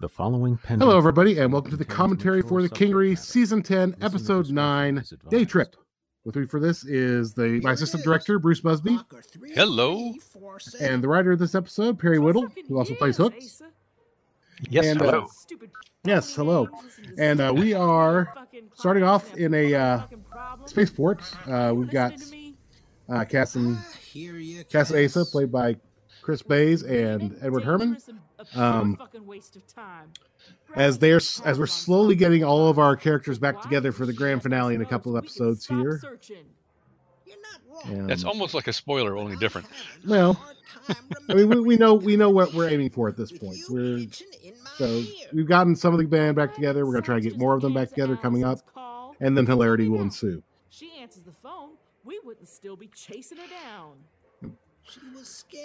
The following pending- Hello, everybody, and welcome to the commentary for the subject Kingery. Season 10, Listener Episode 9. Day Trip. With me for this is the my assistant director, Bruce Busby, Hello. and the writer of this episode, Perry Whittle, who also plays hooks. Yes, And, uh, hello. Yes, hello. And uh, we are starting off in a uh, spaceport. Uh, we've got uh, Cass and Cass Asa, played by Chris Bays and Edward Herman. Um, as they're as we're slowly getting all of our characters back together for the grand finale in a couple of episodes here. That's Um, almost like a spoiler, only different. Well, I mean, we, we know we know what we're aiming for at this point. We're so we've gotten some of the band back together. We're gonna try to get more of them back together coming up, and then hilarity will ensue. She answers the phone. We wouldn't still be chasing her down.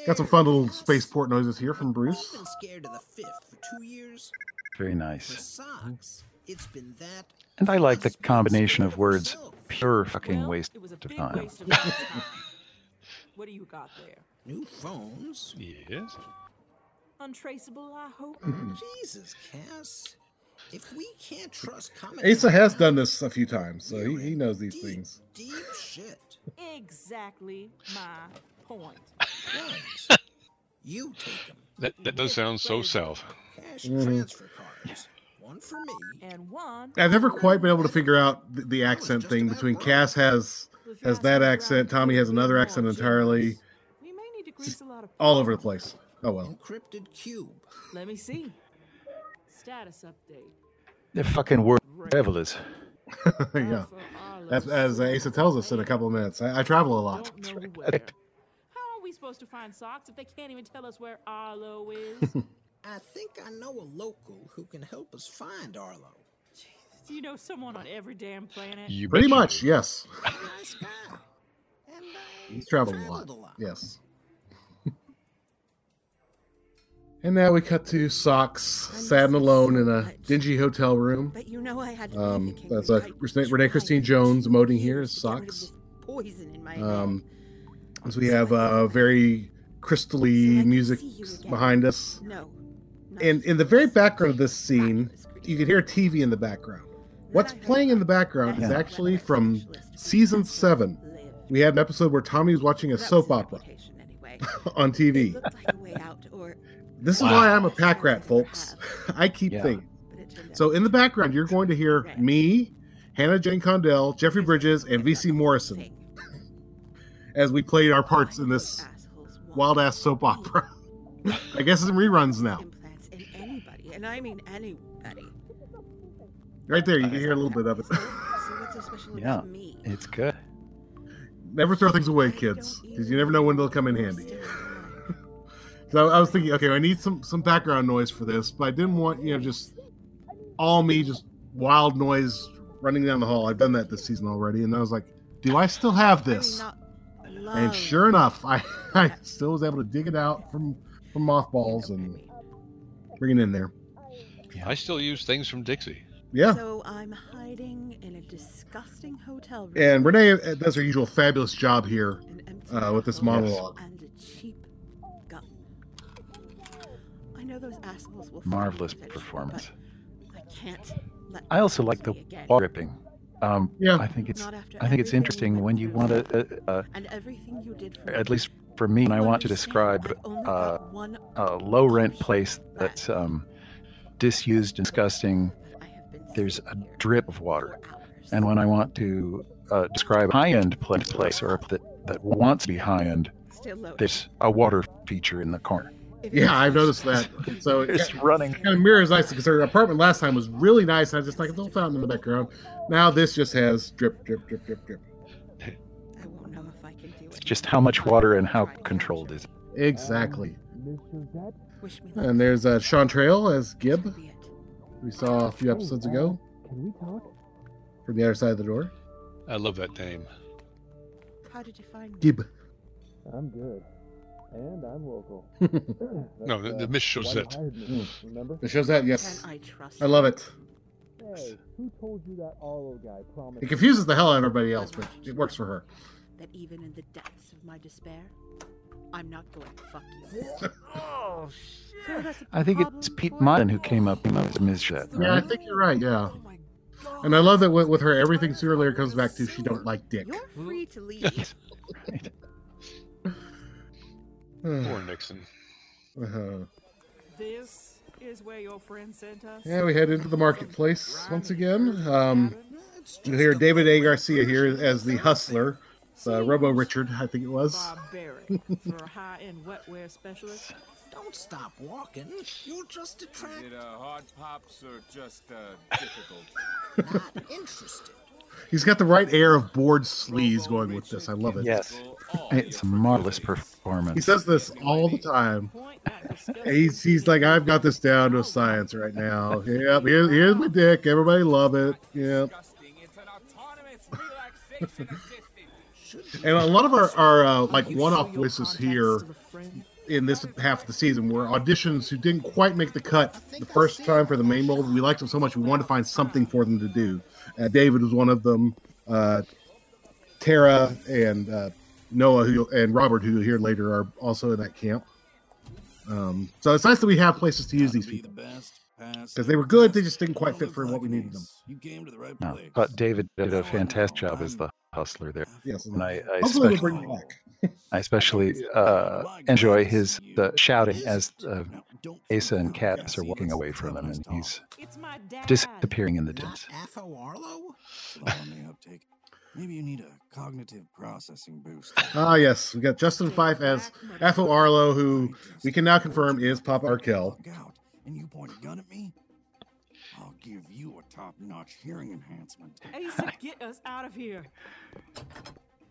Got some fun little spaceport noises here from Bruce. Been scared of the fifth for two years. Very nice. socks, it's been that. And I like the combination of soap. words pure fucking Well, waste it was a of time. waste of time. what do you got there? New phones. Yes. Untraceable, I hope. Jesus, Cass. If we can't trust comment. Asa has done this a few times, so he, he knows these deep, things. Deep shit. exactly my point. Guns. you take them. That that does sound so south. Cash Mhm. transfer cards. One for me. And one. I've never quite been able to figure out the, the accent thing between Cass has has that accent, Tommy has another accent entirely, We may need to grease a lot of all over the place. Oh well. Encrypted cube. Let me see. Status update. The fucking word travelers. yeah. Alpha Arlo As, as Asa tells us in a couple of minutes, I, I travel a lot. Don't know where. How are we supposed to find socks if they can't even tell us where Arlo is? I think I know a local who can help us find Arlo. Do you know someone on every damn planet? You Pretty bet you much, yes. Nice guy. And I He's traveled a lot. a lot. Yes. and now we cut to Socks, sad and alone in a dingy hotel room. But you know I had to Um, that's, you uh, Renee- Renee Christine Jones emoting here as to get rid of Socks. Poison in my Um, head. So we have uh, very crystally can music see you again. behind us. No. And in the very background of this scene, you can hear a TV in the background. What's playing in the about background is actually from season seven. We had an episode where Tommy was watching a soap opera on TV. looked like a way out, or This is Wow. why I'm a pack rat, folks. I keep Yeah. thinking. but it turned out So in the background, you're going to hear me, Hannah Jane Condell, Jeffrey Bridges, and VC Morrison Thing. As we played our parts in this wild ass soap opera. I guess it's in reruns now. Implants in anybody, and I mean anybody. Right there, you can hear a little bit of it. So, so what's so special Yeah. It's good. never throw things away, kids, because you never know when they'll come in handy. So I was thinking, okay, I need some some background noise for this, but I didn't want you know just all me, just wild noise running down the hall. I've done that this season already, and I was like, do I still have I mean, this? not And sure enough, I, I still was able to dig it out from from mothballs You know what I and bring it in there. I still use things from Dixie. Yeah. So I'm hiding in a disgusting hotel room. And Renee uh, does her usual fabulous job here. uh, with this bottle monologue. and a cheap gun. I know those assholes will find Marvelous performance. I can't let I also like the them see me again. water dripping. Um, Yeah. I think it's I think it's interesting when you want to, uh, uh, And everything you did for at least for me, when I want to describe uh, one a low rent place that's um, disused, and disgusting. I have been There's a drip of water. And when I want to uh, describe a high-end place or that that wants to be high-end, there's a water feature in the corner. If you Yeah, I've noticed that. So it It's running. kind of mirrors nice because her apartment last time was really nice. And I just like a little fountain in the background. Now this just has drip, drip, drip, drip, drip. I won't know if I can do it. It's just how much water and how controlled is it. Exactly. Wish. And there's uh, Sean Trail as Gib. Could be it. We saw a few episodes ago Can we talk? from the other side of the door. I love that name. How did you find me? Gib. I'm good. And I'm local. No, the, the uh, Miss Chosette. Remember? It shows that, yes. Can I trust I love it. Hey, who told you that Arlo guy promised? It confuses the hell out of everybody else, but it works for her. that even in the depths of my despair, I'm not going. to Fuck you. oh shit! So that's a I think it's Pete for Martin who came up with Ms. Jet. Yeah, I think you're right. Yeah. Oh and I love that with, with her, everything sooner or later comes back to she don't like dick. You're free to leave. Poor Nixon. Uh-huh. This is where your friend sent us. Yeah, we head into the marketplace once again. Um, you hear David A. Garcia here as the hustler, uh, Robo Richard, I think it was. Barbaric for a high-end wetware specialist. Don't stop walking. You'll just attract Is it uh, hard pops or just uh, difficult? not interested. He's got the right air of bored sleaze going with this. I love it. Yes, it's a marvelous performance. He says this all the time. Point at disgusting He's, he's like, I've got this down to a science right now. Yep, here, here's my dick. Everybody love it. Yep. Disgusting. It's an autonomous relaxation assistant. And a lot of our, our uh, like one-off voices here to the friend. in this half of the season were auditions who didn't quite make the cut the first time for the main role. We liked them so much we wanted to find something for them to do. Uh, David was one of them. Uh, Tara and uh, Noah who, and Robert, who you'll hear later, are also in that camp. Um, so it's nice that we have places to use these people because they were good. They just didn't quite fit for what we needed them. You came to the right No, place. but David did a fantastic job as the hustler there, Yes, and I, I hopefully we'll especially, bring it back. I especially uh, enjoy his uh, shouting as uh, Asa and Katniss are walking away from him, and he's It's my dad. disappearing in the Not distance. Affo Arlo? Slow on the uptake. Maybe you need a cognitive processing boost. Ah, yes, we got Justin Fife as Afo Arlo, who we can now confirm is Papa Arkell. Walk out, and you point a gun at me? I'll give you a top-notch hearing enhancement. Asa, get us out of here.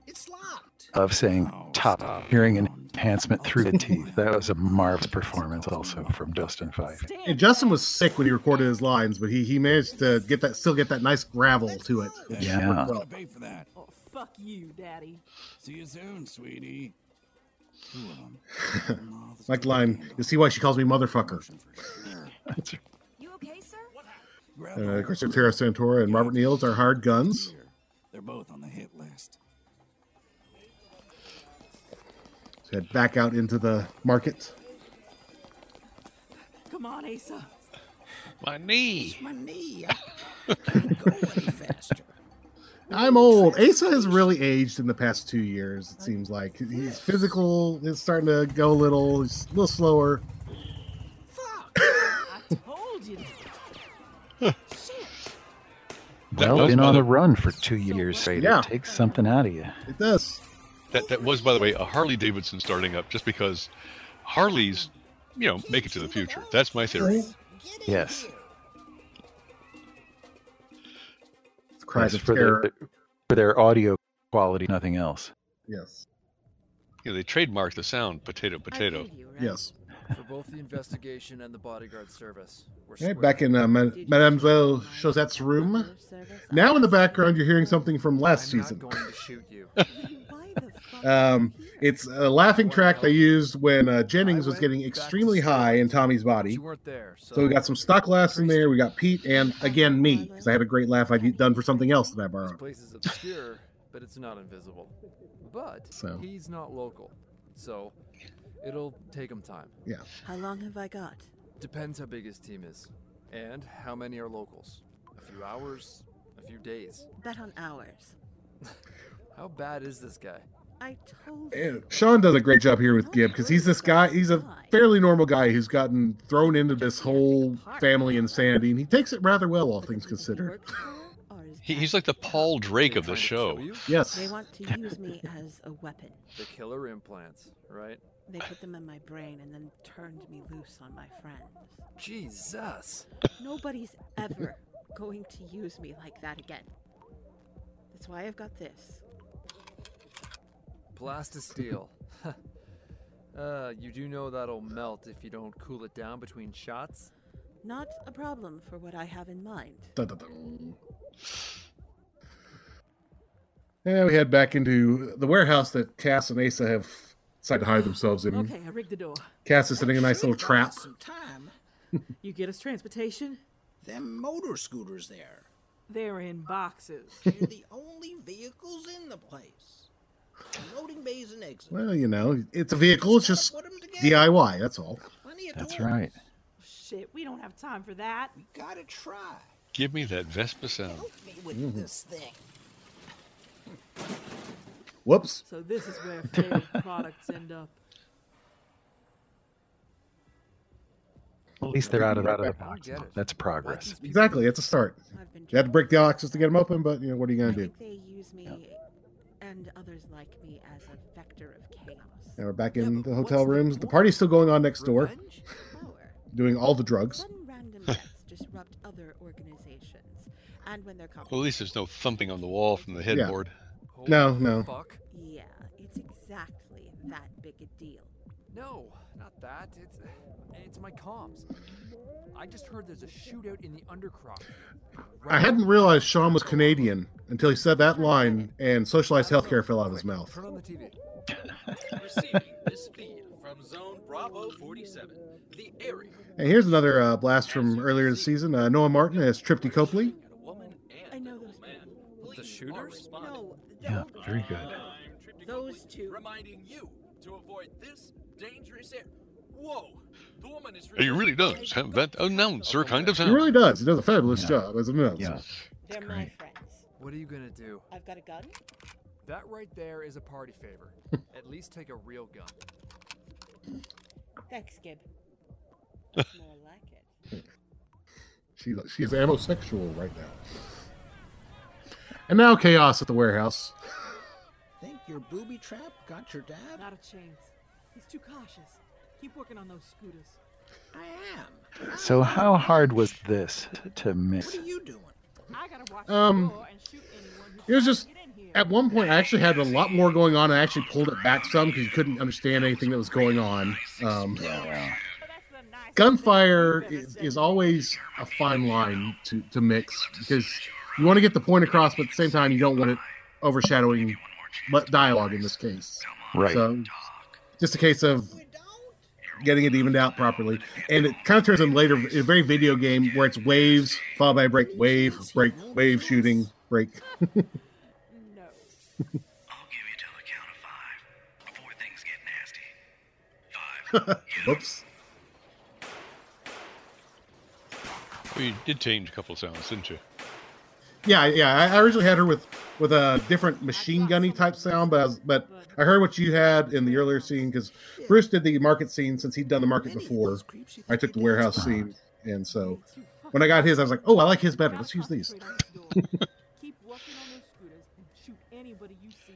It's locked. Of saying Oh, top stop. hearing enhancement through the teeth. That was a marvelous performance, also from Justin Fife. And Justin was sick when he recorded his lines, but he he managed to get that still get that nice gravel to it. Yeah. I'm gonna pay for that. Oh, fuck you, daddy. See you soon, sweetie. Two of. Like line, you see why she calls me motherfucker. You okay, sir? Grab Uh, them. of course, Tara Santora and Robert Niels are hard guns. They're both on the hit list. So head back out into the market. Come on, Asa. My knee. My knee. I can't go any faster. I'm old. Asa has really aged in the past two years. It seems like he's physical is starting to go a little. He's a little slower. Fuck. I told you. That Well, been on the- run for two years straight. Yeah. It takes something out of you. It does. That, that was, by the way, a Harley Davidson starting up just because Harleys, you know, make it to the future. That's my theory. Yes. here. It's cries for terror. their for their audio quality, nothing else. Yes. You know, they trademarked the sound potato potato. you, right? Yes. For both the investigation and the bodyguard service. We're Okay, back in uh, Ma- Mademoiselle Chosette's room. Now in the background, you're hearing something from last I'm season. not going to shoot you. Why the fuck? Um, it's a laughing track they used when uh, Jennings was getting extremely high in Tommy's body. there, so, So we got some stock laughs in there. We got Pete and again me because I had a great laugh I'd done for something else that I This borrowed. place is obscure, but it's not invisible. But So. he's not local, so it'll take him time. Yeah. How long have I got? Depends how big his team is, and how many are locals. A few hours, a few days. Bet on hours. How bad is this guy? I told And you. Sean does a great job here with Gib because he's this guy. He's a fairly normal guy who's gotten thrown into this whole family insanity, and he takes it rather well, all things considered. Work for or is He, he's like the Paul Drake of the show. Yes. They want to use me as a weapon. The killer implants, right? They put them in my brain and then turned me loose on my friends. Jesus. Nobody's ever going to use me like that again. That's why I've got this. Plastisteel. uh, you do know that'll melt if you don't cool it down between shots? Not a problem for what I have in mind. Dun, dun, dun. And we head back into the warehouse that Cass and Asa have decided to hide themselves in. Okay, I rigged the door. Cass is setting a nice little trap. Some time. You get us transportation? Them motor scooters there. They're in boxes. They're the only vehicles in the place. Loading bays and exits. Well, you know, it's a vehicle. It's just DIY. That's all. That's doors. right. Shit, we don't have time for that. We gotta try. Give me that Vespa sound. Help me with Mhm. this thing. Whoops. So this is where failed products end up. At least they're out of out of the box. That's progress. Exactly. It's a start. I've You had to break the boxes to get them open, but you know what are you gonna do? think they use me and others like me as a vector of chaos. Now we're back in but the hotel rooms. The point? party's still going on next door, doing all the drugs. Random deaths disrupt other organizations, and when they're Well, at least there's no thumping on the wall from the headboard. Holy No, no. Fuck. yeah, it's exactly that big a deal. No, not that. It's it's my comms. I just heard there's a shootout in the undercroft. I hadn't realized Sean was Canadian until he said that line, and socialized healthcare fell out of his mouth. Turn on the TV. Receiving this feed from Zone Bravo 47, the area. And here's another uh, blast from earlier this season. Uh, Noah Martin as Tripty Copley. And a woman and I know those man. The shooters? responding. No, Yeah, very good. Those two. Reminding you to avoid this dangerous area. Whoa! The woman is. really He really does have that announcer kind of He sound. really does. He does a fabulous Yeah. job as an announcer. Yeah. they're my great. friends. What are you gonna do? I've got a gun. That right there is a party favor. At least take a real gun. Thanks, Gib. More like it. She's she's amosexual right now. And now chaos at the warehouse. Think your booby trap got your dad? Not a chance. He's too cautious. Keep working on those scooters. I am. So how hard was this to miss? What are you doing? I gotta watch Um, the door and shoot anyone who it was just- get in here. At one point, I actually had a lot more going on. I actually pulled it back some because you couldn't understand anything that was going on. Um, Yeah, well, That's the nicest gunfire thing you've ever is, is always a fine line to, to mix because you want to get the point across, but at the same time, you don't want it overshadowing but dialogue in this case. right. So, just a case of getting it evened out properly. And it kind of turns in later, a very video game where it's waves followed by break, wave, break, wave, shooting, break. No. I'll give you till the count of five before things get nasty. Five. Whoops. Well, you did change a couple of sounds, didn't you? Yeah, yeah. I I originally had her with with a different machine gunny type sound, but I was, but I heard what you had in the earlier scene because Bruce did the market scene since he'd done the market before. those creeps you I took the warehouse scene, and so when I got his, I was like, oh, I like his better. Let's use these. Keep working on those scooters and shoot anybody you see.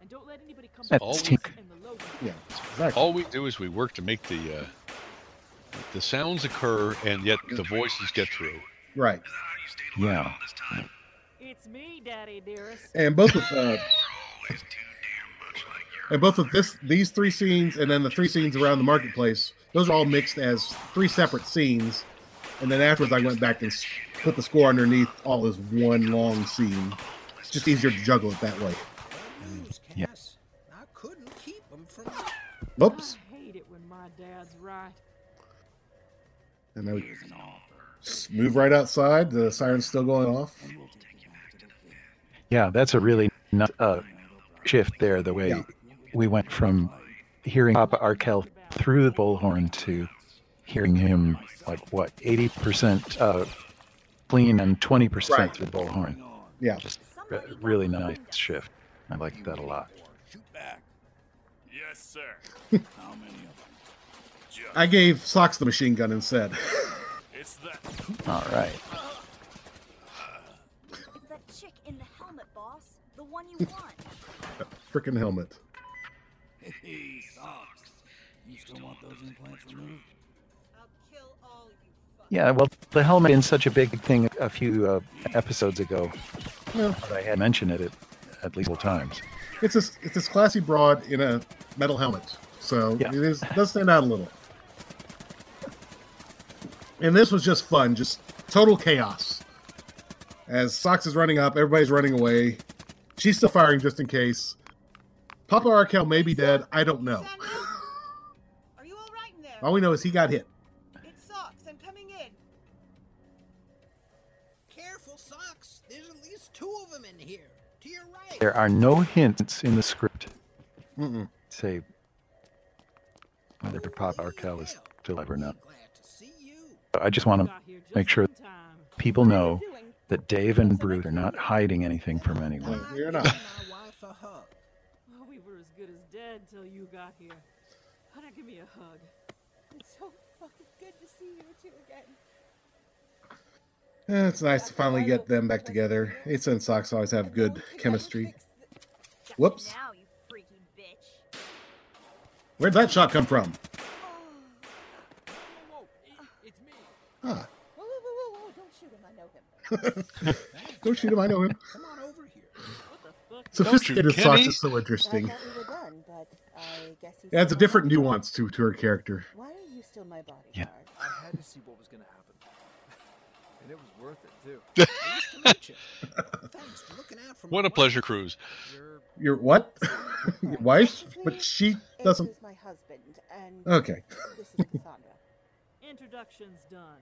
And don't let anybody come That's between team- us and the logo. Yeah, exactly. All we do is we work to make the uh, the sounds occur, and yet the voices get through. Right. Yeah. It's me, Daddy dearest. And both of uh, and both of this these three scenes and then the three scenes around the marketplace, those are all mixed as three separate scenes. And then afterwards, I went back and put the score underneath all as one long scene. It's just easier to juggle it that way. Yes. Yeah. Cass. I couldn't keep them from. Whoops. I hate it when my dad's right. And I s- move right outside. The siren's still going off. Yeah, that's a really nut, uh, shift there. The way Yeah. we went from hearing Papa Arkell through the bullhorn to hearing him like what eighty percent uh, clean and twenty percent Right. through the bullhorn. Yeah. Just re- really nice shift. I like that a lot. Yes, sir. How many of them? I gave Socks the machine gun instead. It's that. All right. It's that chick in the helmet, boss. The one. Freaking helmet. Hey, socks. You still want those implants removed? I'll kill all you fuck. Yeah, well, the helmet been such a big thing a few uh, episodes ago. Yeah. But I had mentioned it at, at least several times. It's this it's this classy broad in a metal helmet, so Yeah. it is it does stand out a little. And this was just fun, just total chaos. As Socks is running up, everybody's running away. She's still firing just in case. Papa Arkell may be dead. I don't know. Are you all right in there? All we know is he got hit. It sucks. I'm coming in. Careful, socks. There's at least two of them in here. To your right. There are no hints in the script. Mm-mm. Say whether Papa Arkell is still alive or not. I just want to make sure people know that Dave and Bruce are not hiding anything from anyone. You're not. Well, we were as good as dead till you got here. How about give me a hug? It's so fucking good to see you two again. Eh, It's nice to finally get them back together. Ace and Socks always have good chemistry. Whoops. Now, you freaky bitch. Where'd that shot come from? Ah. Whoa, whoa, whoa, whoa, whoa, don't shoot him. I know him. Don't shoot him, I know him. Come on over here. Sophisticated shoot Socks Kenny. is so interesting. I thought we were done, but I guess he's It adds a different alive. nuance to, to her character. Why are you still my bodyguard? Yeah. I had to see what was gonna happen, and it was worth it too. Nice to meet you. Thanks for looking out for my What a pleasure cruise. You're Your what? Your wife? But she doesn't. Ace is my husband, and Okay. this is Cassandra. Introduction's done.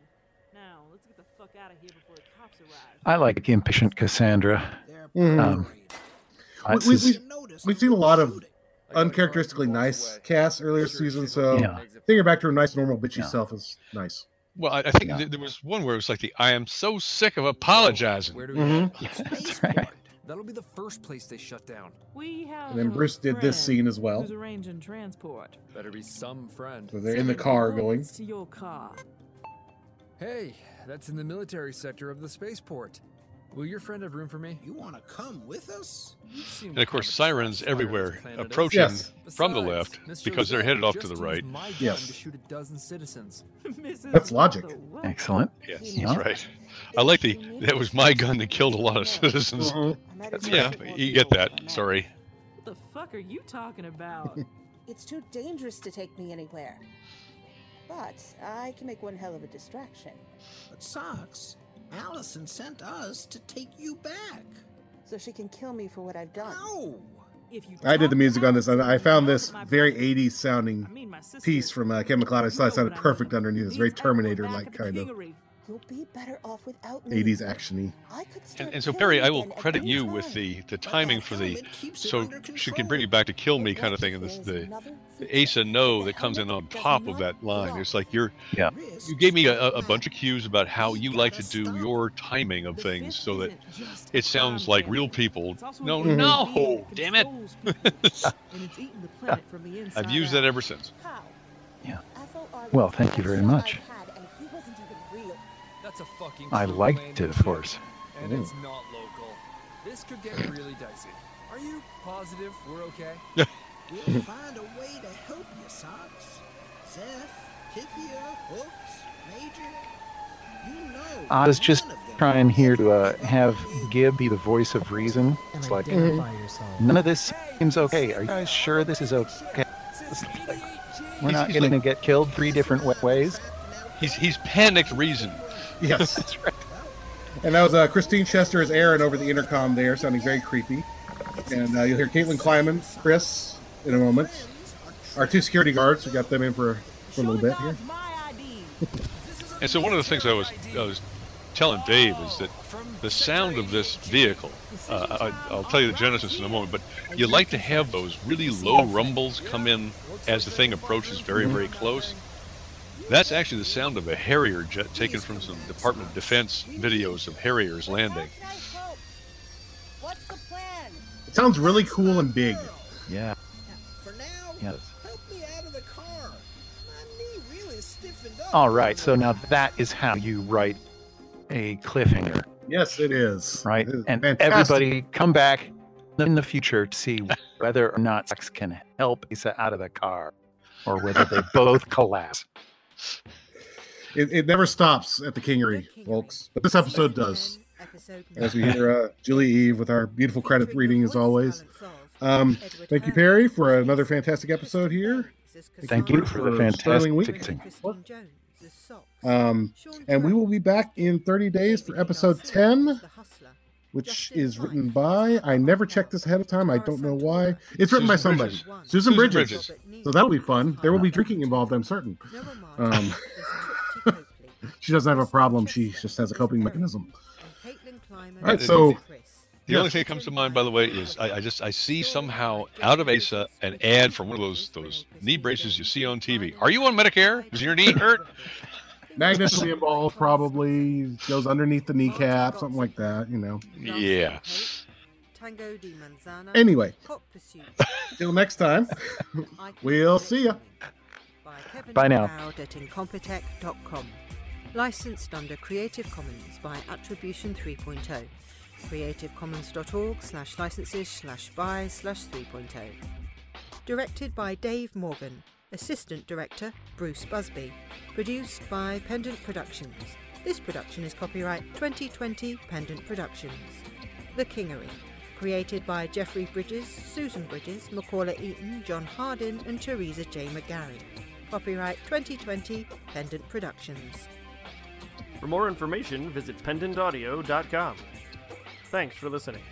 Now, let's get the fuck out of here before the cops arrive. I like impatient Cassandra. They're Mhm. Um, worried. This we- is- we- Notice We've seen a lot of shooting. I got uncharacteristically nice away. casts earlier Sure, season, so Yeah. taking her back to her nice, normal, bitchy Yeah. self is nice. Well, I, I think Yeah. th- there was one where it was like the I am so sick of apologizing. Where do we Mhm. go? That's right. That'll be the first place they shut down. We have And then Bruce did this scene as well. Who's arranging transport. Better be some friend. So they're in the car going. To your car. Hey, that's in the military sector of the spaceport. Will your friend have room for me? You want to come with us? And of course, sirens everywhere this planet is. approaching Yes. from the left Mr. because they're headed off to the right. Yes. to shoot a dozen citizens. That's logic. What the what? Excellent. Yes, Yeah. that's right. I like the that was my gun that killed a lot of citizens. Mhm. I might That's as Yeah, you get over that. on that. Sorry. What the fuck are you talking about? It's too dangerous to take me anywhere. But I can make one hell of a distraction. But Socks, Allison sent us to take you back. So she can kill me for what I've done. No. If you I did the music on this, and I found this very brother- 80s I sounding mean, piece from uh, Kevin MacLeod. I thought it sounded perfect underneath. It's very Terminator like, kind of You'll be better off without me. 80s actiony. I could start And, and so killing Barry, I will credit any you with the the timing that for the helmet keeps it so she can bring you back to kill me kind of thing, and this, the the? Asa no The that comes in on top of that line. It's like you're Yeah. You gave me a, a- a bunch of cues about how you like to do stop your timing of The things so that isn't just it sounds crime like real people. It's No, an alien no, damn it. controls people, and it's eating the planet from the inside I've used that ever since. Yeah. Well, thank you very much. I've had, and he wasn't even real. That's a fucking. I liked it, of course. And Ooh. it's not local. This could get really dicey. Are you positive we're okay? We'll find a way to help you, Socks. Zeph, Tithia, Hooks, Major. You know. I was just none of them trying here to uh, have did. Gib be the voice of reason. It's like none of this seems okay. Are you guys sure this is okay? Like, we're not He's going to get killed three different ways. He's he's panicked reason. Yes. That's right. And that was uh, Christine Chester as Aaron over the intercom there, sounding very creepy. And uh, you'll hear Caitlin Kleiman, Chris, in a moment. Our two security guards, we got them in for, for a little bit here. And so one of the things I was I was telling Dave is that the sound of this vehicle. Uh, I, I'll tell you the genesis in a moment, but you like to have those really low rumbles come in as the thing approaches very very close. That's actually the sound of a Harrier jet taken from some Department of Defense videos of Harriers landing. What's the plan? It sounds really cool and big. Yeah. For now, Yes. help me out of the car. My knee really stiffened up. All right. So now that is how you write a cliffhanger, Yes, it is. right? It is And fantastic. everybody come back in the future to see whether or not Socks can help Asa out of the car, or whether they both collapse. It, it never stops at the Kingery, folks. But this episode does. As we hear uh, Julie Eve with our beautiful credit reading as always. Um, thank you, Perry, for another fantastic episode here. Thank you for the Sterling Week. fantastic. Um, and we will be back in 30 days for episode 10, which is written by. I never checked this ahead of time. I don't know why. It's written by somebody. Bridges. Susan, Susan Bridges. Bridges. So that'll be fun. There will be drinking involved, I'm certain. Um, she doesn't have a problem. She just has a coping mechanism. All right, so The only thing that comes to mind, by the way, is I, I just I see somehow out of ASA an ad for one of those those knee braces you see on TV. Are you on Medicare? Does your knee hurt? Magnetically involved, probably goes underneath the oh, kneecap, something like that. You know. Yeah. Tango di Manzana. Anyway. Hot Till next time, we'll see ya. by Bye now. At incompetech.com. Licensed under Creative Commons by Attribution 3.0. creativecommons.org slash licenses slash by slash 3.0. Directed by Dave Morgan. Assistant Director Bruce Busby. Produced by Pendant Productions. This production is copyright 2020 Pendant Productions. The Kingery. Created by Jeffrey Bridges, Susan Bridges, Macaulay Eaton, John Hardin, and Teresa J. McGarry. Copyright 2020 Pendant Productions. For more information, visit pendantaudio.com. Thanks for listening.